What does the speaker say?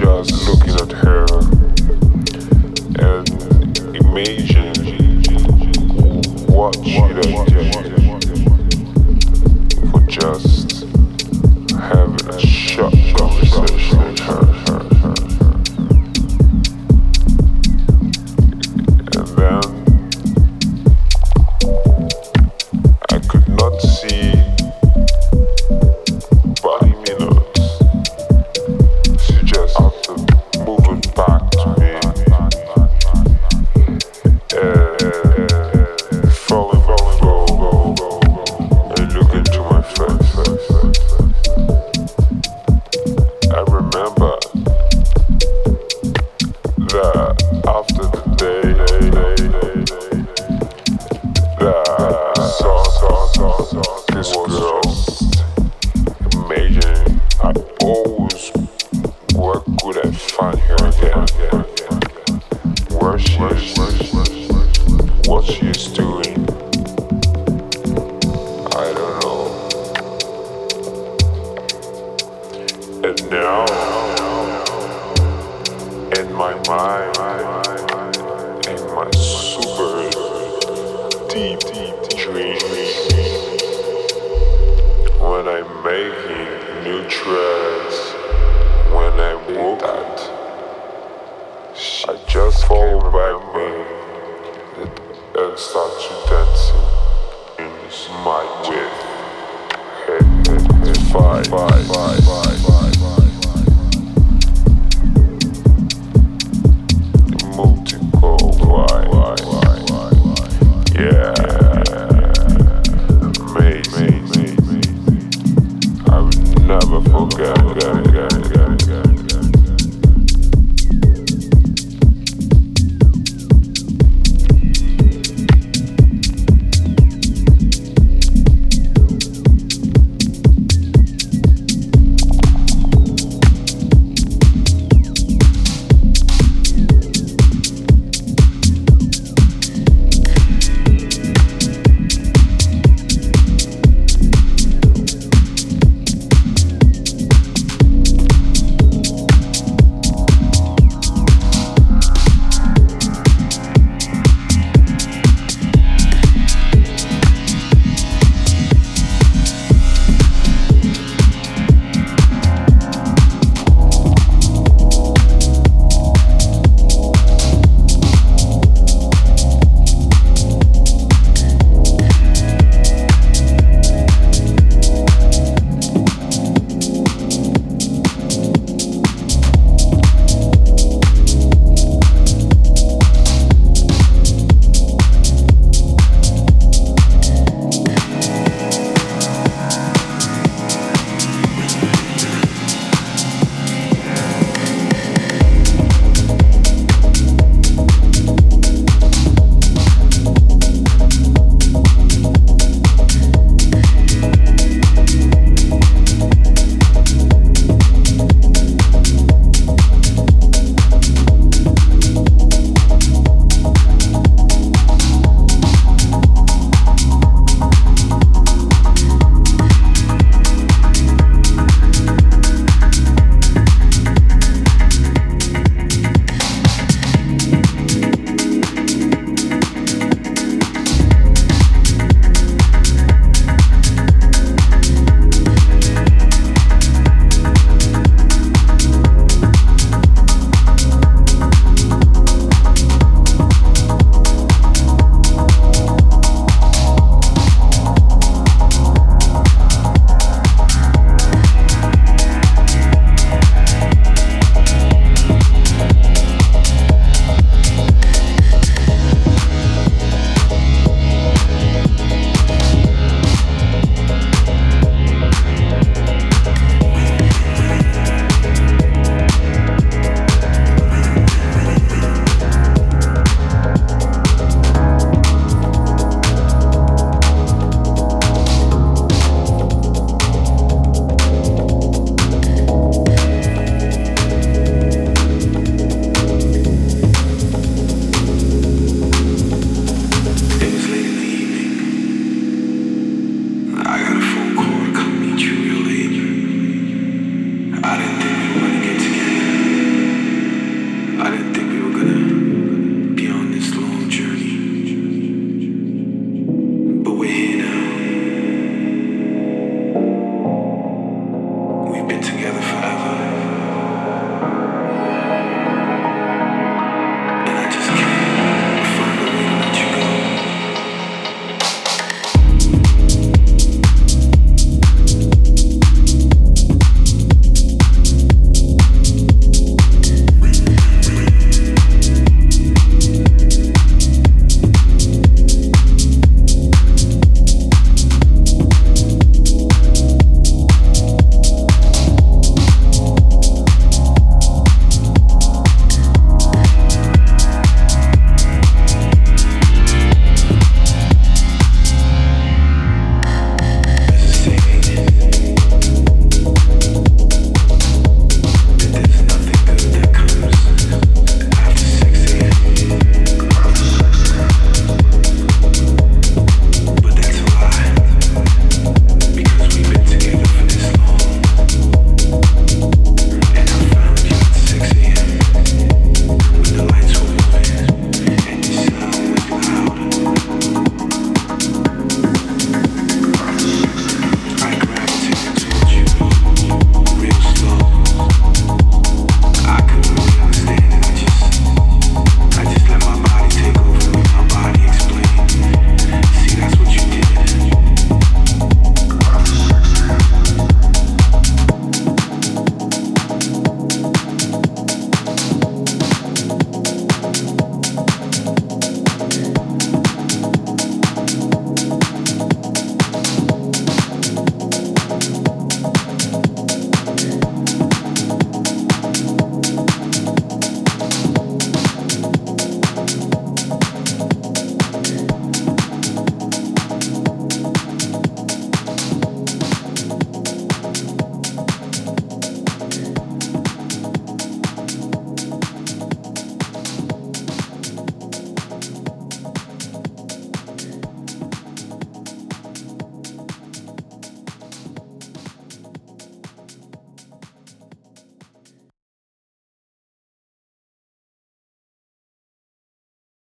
Just.